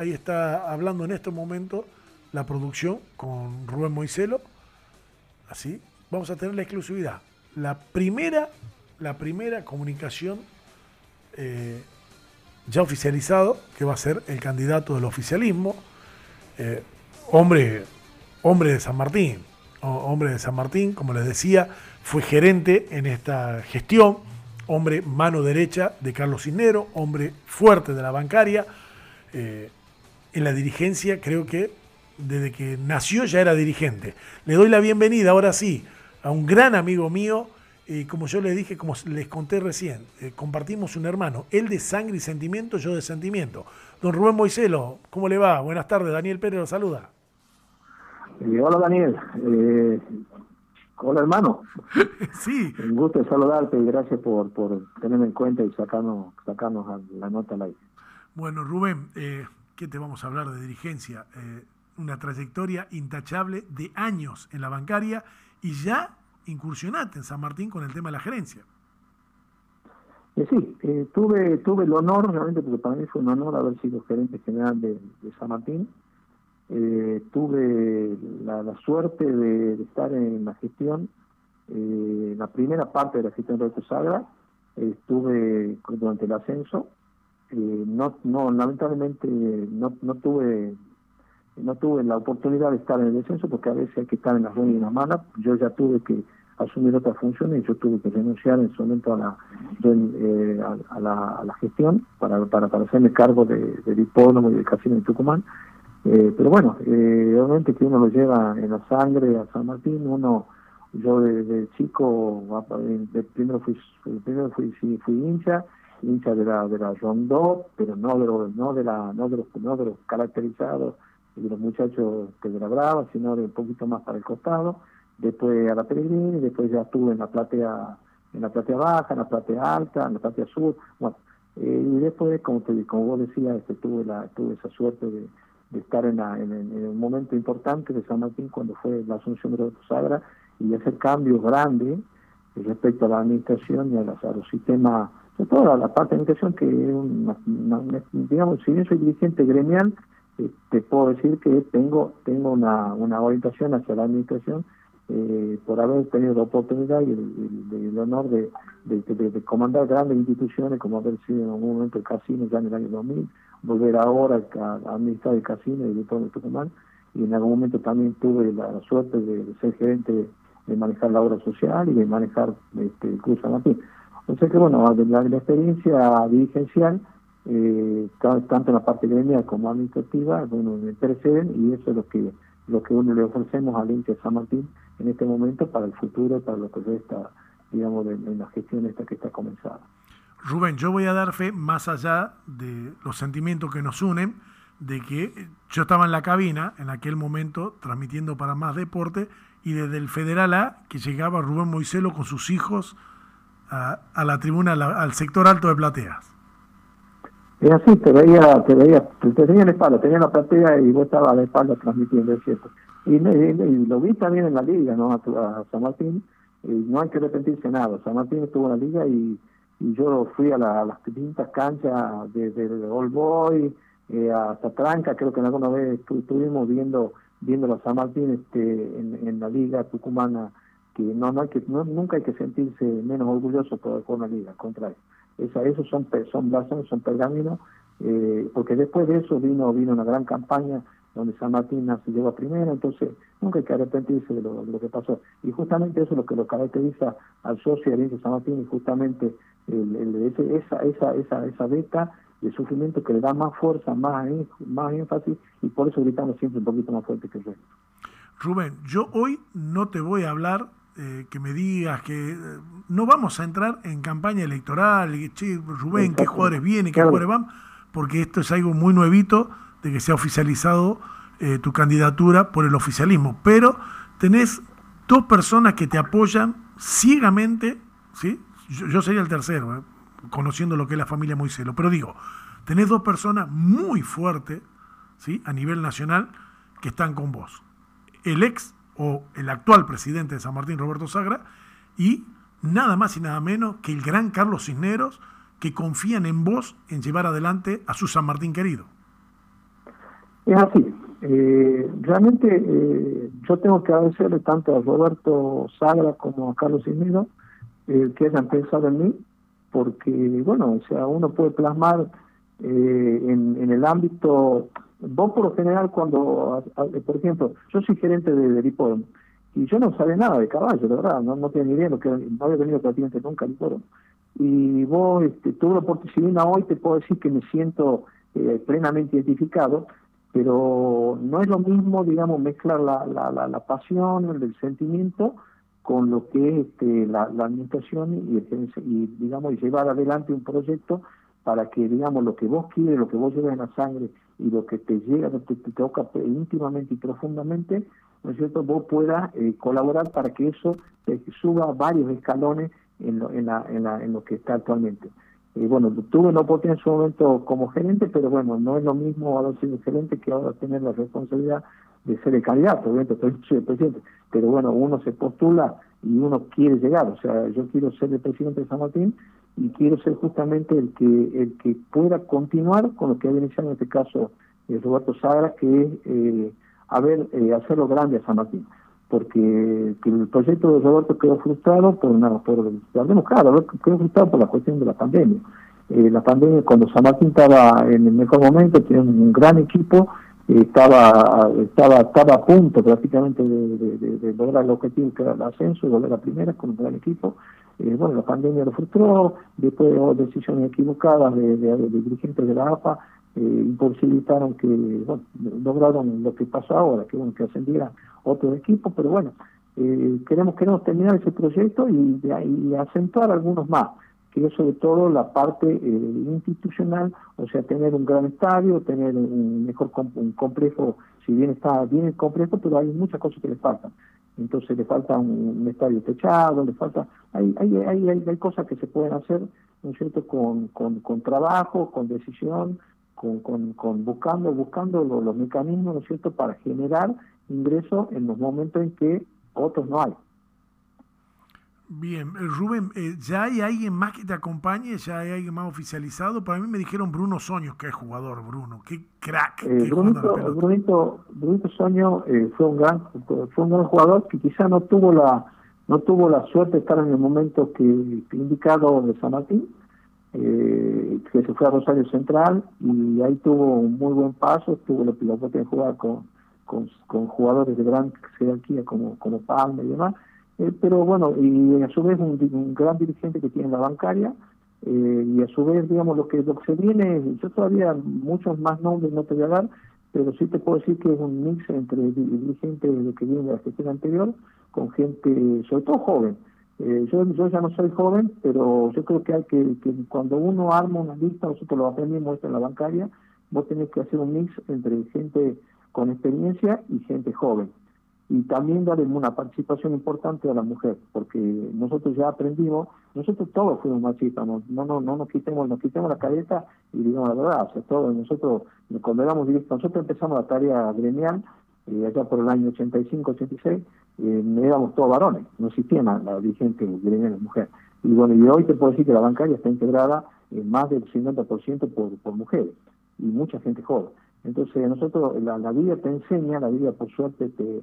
ahí está hablando en este momento la producción con Rubén Moiselo. Así, vamos a tener la exclusividad. La primera, la primera comunicación eh, ya oficializado, que va a ser el candidato del oficialismo, eh, hombre, hombre de San Martín, hombre de San Martín, como les decía, fue gerente en esta gestión, hombre mano derecha de Carlos Cisnero, hombre fuerte de la bancaria. Eh, en la dirigencia creo que desde que nació ya era dirigente. Le doy la bienvenida ahora sí a un gran amigo mío, y como yo le dije, como les conté recién, eh, compartimos un hermano, él de sangre y sentimiento, yo de sentimiento. Don Rubén Moiselo, ¿cómo le va? Buenas tardes, Daniel Pérez lo saluda. Eh, hola Daniel, eh, hola hermano. sí. Un gusto saludarte y gracias por, por tenerme en cuenta y sacarnos, sacarnos la nota al aire. Bueno, Rubén, ¿qué te vamos a hablar de dirigencia? una trayectoria intachable de años en la bancaria y ya incursionaste en San Martín con el tema de la gerencia. Eh, sí, eh, tuve tuve el honor, realmente, porque para mí fue un honor haber sido gerente general de, San Martín. Eh, tuve la, suerte de, estar en la gestión, la primera parte de la gestión de Reto Sagra, estuve durante el ascenso. No, no, lamentablemente no, no tuve no tuve la oportunidad de estar en el descenso porque a veces hay que estar en las buenas y en las malas. Yo ya tuve que asumir otras funciones y yo tuve que renunciar en su momento a la, eh, a, la, gestión para, para, para hacerme cargo de, del hipódromo y del casino de Tucumán. Eh, pero bueno, eh, obviamente que uno lo lleva en la sangre a San Martín, uno, yo desde chico, primero fui, primero fui, fui hincha, hincha de la de la Rondó, pero no de los, no de la, no de los, no de los caracterizados de los muchachos que de la Brava, sino de un poquito más para el costado, después a la Peregrina, después ya estuve en la platea, en la platea baja, en la platea alta, en la platea sur, bueno, eh, y después, como te, como vos decías, este, tuve la, tuve esa suerte de, estar en, en, un momento importante de San Martín cuando fue la asunción de los Sagra y hacer cambios grandes respecto a la administración y a, los sistemas, sobre todo a la parte de administración que es una, digamos, si bien soy dirigente gremial, te puedo decir que tengo tengo una, una orientación hacia la administración eh, por haber tenido la oportunidad y el, honor de, de, comandar grandes instituciones como haber sido en algún momento el casino ya en el año 2000, volver ahora a, administrar el casino y de el Tucumán y en algún momento también tuve la, suerte de, ser gerente de, manejar la obra social y de manejar este, el Cruz San. Sea que bueno, la, la experiencia dirigencial eh, tanto en la parte gremial como administrativa, bueno, me preceden y eso es lo que lo que uno le ofrecemos al ente San Martín en este momento para el futuro, para lo que resta, digamos, en la gestión esta que está comenzada. Rubén, yo voy a dar fe, más allá de los sentimientos que nos unen, de que yo estaba en la cabina en aquel momento transmitiendo para más deporte y desde el Federal A que llegaba Rubén Moiselo con sus hijos a, a la tribuna, al sector alto de Plateas. Es así, te veía, te veía, te tenía la espalda, tenía la platea y vos estabas a la espalda transmitiendo, es cierto. Y, lo vi también en la liga, ¿no? A, San Martín, y no hay que arrepentirse nada. San Martín estuvo en la liga y, y yo fui a, las distintas canchas, desde el Old Boy eh, hasta Tranca, creo que alguna vez estuvimos viendo viendo a San Martín este, en, en la liga tucumana, que no, no hay que, no, nunca hay que sentirse menos orgulloso por, una liga, al contrario esa, esos son, son blasones, son pergaminos, eh, porque después de eso vino vino una gran campaña donde San Martín se llevó a primera, entonces nunca hay que arrepentirse de lo, que pasó. Y justamente eso es lo que lo caracteriza al socio de San Martín y justamente el, esa, esa, esa, esa beta de sufrimiento que le da más fuerza, más, más énfasis y por eso gritamos siempre un poquito más fuerte que el resto. Rubén, yo hoy no te voy a hablar eh, que me digas que eh, no vamos a entrar en campaña electoral, y, che, Rubén, qué jugadores vienen, qué jugadores van, porque esto es algo muy nuevito de que se ha oficializado eh, tu candidatura por el oficialismo. Pero tenés dos personas que te apoyan ciegamente, ¿sí? Yo, sería el tercero, conociendo lo que es la familia Moiselo, pero digo, tenés dos personas muy fuertes, ¿sí? A nivel nacional, que están con vos. El ex o el actual presidente de San Martín, Roberto Sagra, y nada más y nada menos que el gran Carlos Cisneros, que confían en vos en llevar adelante a su San Martín querido. Es así. Eh, realmente eh, yo tengo que agradecerle tanto a Roberto Sagra como a Carlos Ismido eh, que hayan pensado en mí, porque, bueno, o sea, uno puede plasmar en, en, el ámbito, vos por lo general cuando, por ejemplo, yo soy gerente de, de y yo no sabía nada de caballo, de verdad, no, no tenía ni idea, lo que, no había venido prácticamente nunca al Hipódromo. Y vos, este, tuve la oportunidad, hoy te puedo decir que me siento plenamente identificado, pero no es lo mismo, digamos, mezclar la, la, la, pasión, el, sentimiento con lo que es este, la, administración y, y, digamos, y llevar adelante un proyecto para que, digamos, lo que vos quieres, lo que vos llevas en la sangre y lo que te llega, te, te toca íntimamente y profundamente, ¿no es cierto?, vos puedas eh, colaborar para que eso suba varios escalones en lo, en, la, en, la, en lo que está actualmente. Y bueno, tuve la oportunidad en su momento como gerente, pero bueno, no es lo mismo haber sido gerente que ahora tener la responsabilidad de ser el candidato, obviamente soy el presidente, pero bueno, uno se postula y uno quiere llegar, o sea, yo quiero ser el presidente de San Martín y quiero ser justamente el que el que pueda continuar con lo que ha iniciado en este caso eh, Roberto Sagra, que es eh, eh, hacerlo grande a San Martín porque el proyecto de Roberto quedó frustrado por una, por, hablemos claro, quedó frustrado por la cuestión de la pandemia. Eh, la pandemia, cuando San Martín estaba en el mejor momento, tenía un gran equipo, estaba, estaba, estaba a punto prácticamente de, lograr el objetivo que era el ascenso, de volver a primera con un gran equipo. Eh, bueno, la pandemia lo frustró, después de decisiones equivocadas de, dirigentes de la APA, imposibilitaron que, bueno, lograron lo que pasó ahora, que bueno, que ascendiera otro equipo, pero bueno, eh, queremos, queremos terminar ese proyecto y, acentuar algunos más, que es sobre todo la parte eh, institucional, o sea, tener un gran estadio, tener un mejor un complejo, si bien está bien el complejo, pero hay muchas cosas que le faltan. Entonces le falta un, estadio techado, le falta, hay, hay, hay, hay, cosas que se pueden hacer, ¿no es cierto?, con, con, con trabajo, con decisión, con, con, con buscando, buscando los, los mecanismos, ¿no es cierto?, para generar ingreso en los momentos en que otros no hay. Bien, eh, Rubén, eh, ¿ya hay alguien más que te acompañe? ¿Ya hay alguien más oficializado? Para mí me dijeron Bruno Soño, que es jugador, Bruno, qué crack. Eh, Brunito, Brunito, Brunito, Soño fue un gran fue un gran jugador que quizá no tuvo la no tuvo la suerte de estar en el momento que, indicado de San Martín, que se fue a Rosario Central y ahí tuvo un muy buen paso, tuvo la, la de jugar con con, jugadores de gran jerarquía como, como Palma y demás, eh, pero bueno, y a su vez un, gran dirigente que tiene la bancaria, eh, y a su vez, digamos, lo que, lo que se viene, yo todavía muchos más nombres no te voy a dar, pero sí te puedo decir que es un mix entre dirigentes que vienen de la gestión anterior con gente, sobre todo joven. Eh, yo, yo ya no soy joven, pero yo creo que hay que, que cuando uno arma una lista, nosotros lo aprendimos en la bancaria, vos tenés que hacer un mix entre gente con experiencia y gente joven. Y también darle una participación importante a la mujer, porque nosotros ya aprendimos, nosotros todos fuimos machistas, no, no, no, nos quitemos, nos quitemos la cabeza y digamos la verdad, o sea, todos nosotros, cuando éramos directos, nosotros empezamos la tarea gremial, eh, allá por el año 85, 86, eh, éramos todos varones, no existía la, dirigente gremial de mujer. Y bueno, y hoy te puedo decir que la bancaria está integrada en más del 50% por, por mujeres y mucha gente joven. Entonces nosotros, la vida te enseña, la vida por suerte te,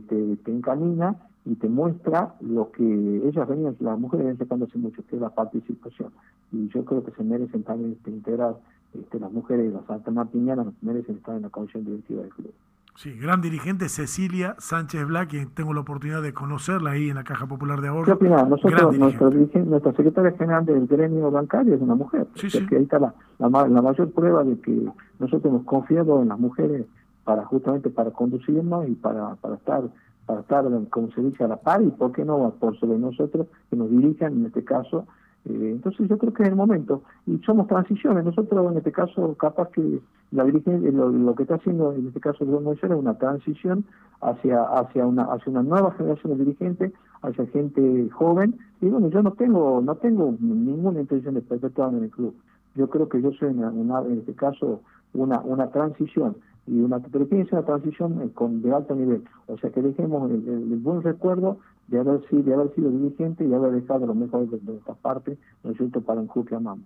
te, te, encamina y te muestra lo que ellas venían, las mujeres venían sacando hace mucho, que es la participación. Y yo creo que se merecen también este, integrar, este, las mujeres, las altamartinianas merecen estar en la comisión directiva del club. Sí, gran dirigente Cecilia Sánchez Black, que tengo la oportunidad de conocerla ahí en la Caja Popular de Ahorro. ¿Qué? Nosotros, nuestra, nuestra secretaria general del gremio bancario es una mujer. Sí, sí. ahí está la, la, mayor prueba de que nosotros hemos confiado en las mujeres para justamente para conducirnos y para, para estar para estar, como se dice, a la par y, ¿por qué no?, por sobre nosotros, que nos dirijan, en este caso, eh, entonces yo creo que es el momento. Y somos transiciones. Nosotros en este caso capaz que la dirigencia, lo, que está haciendo en este caso el Moisés es una transición hacia hacia una hacia una nueva generación de dirigentes, hacia gente joven. Y bueno, yo no tengo no tengo ninguna intención de perpetuarme en el club. Yo creo que yo soy una, en este caso una una transición y una pero tiene una transición con de alto nivel. O sea que dejemos el, el buen recuerdo de haber sido, de haber sido dirigente y haber dejado lo mejor de, esta parte, ¿no es cierto?, para un club que amamos.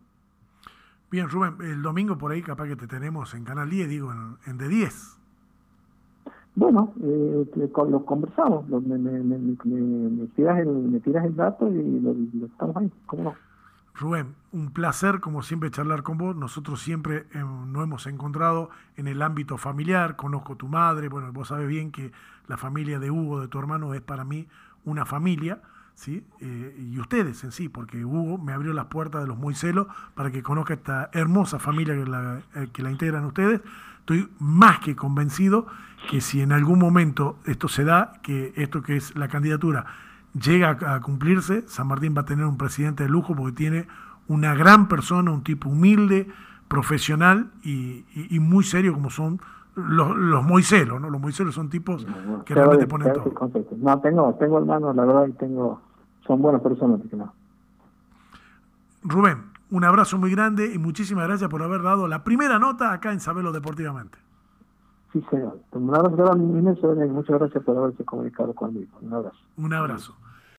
Bien, Rubén, el domingo por ahí capaz que te tenemos en Canal 10, digo, en, en de 10. Bueno, eh, lo conversamos, me, me, me, me, tiras el, me tiras el dato y lo, estamos ahí, ¿cómo no? Rubén, un placer como siempre charlar con vos. Nosotros siempre eh, nos hemos encontrado en el ámbito familiar, conozco tu madre, bueno, vos sabes bien que la familia de Hugo, de tu hermano, es para mí una familia, ¿sí? Eh, y ustedes en sí, porque Hugo me abrió las puertas de los Moiselos para que conozca esta hermosa familia que la, eh, que la integran ustedes. Estoy más que convencido que si en algún momento esto se da, que esto que es la candidatura llega a cumplirse, San Martín va a tener un presidente de lujo porque tiene una gran persona, un tipo humilde, profesional y, muy serio como son los, los moiselos, ¿no? Los moiselos son tipos que realmente ponen todo. No, tengo, tengo hermanos, la verdad, y tengo, son buenas personas. No. Rubén, un abrazo muy grande y muchísimas gracias por haber dado la primera nota acá en Sabelo Deportivamente. Sí, señor. Un abrazo, muchas gracias por haberse comunicado conmigo. Un abrazo. Un abrazo.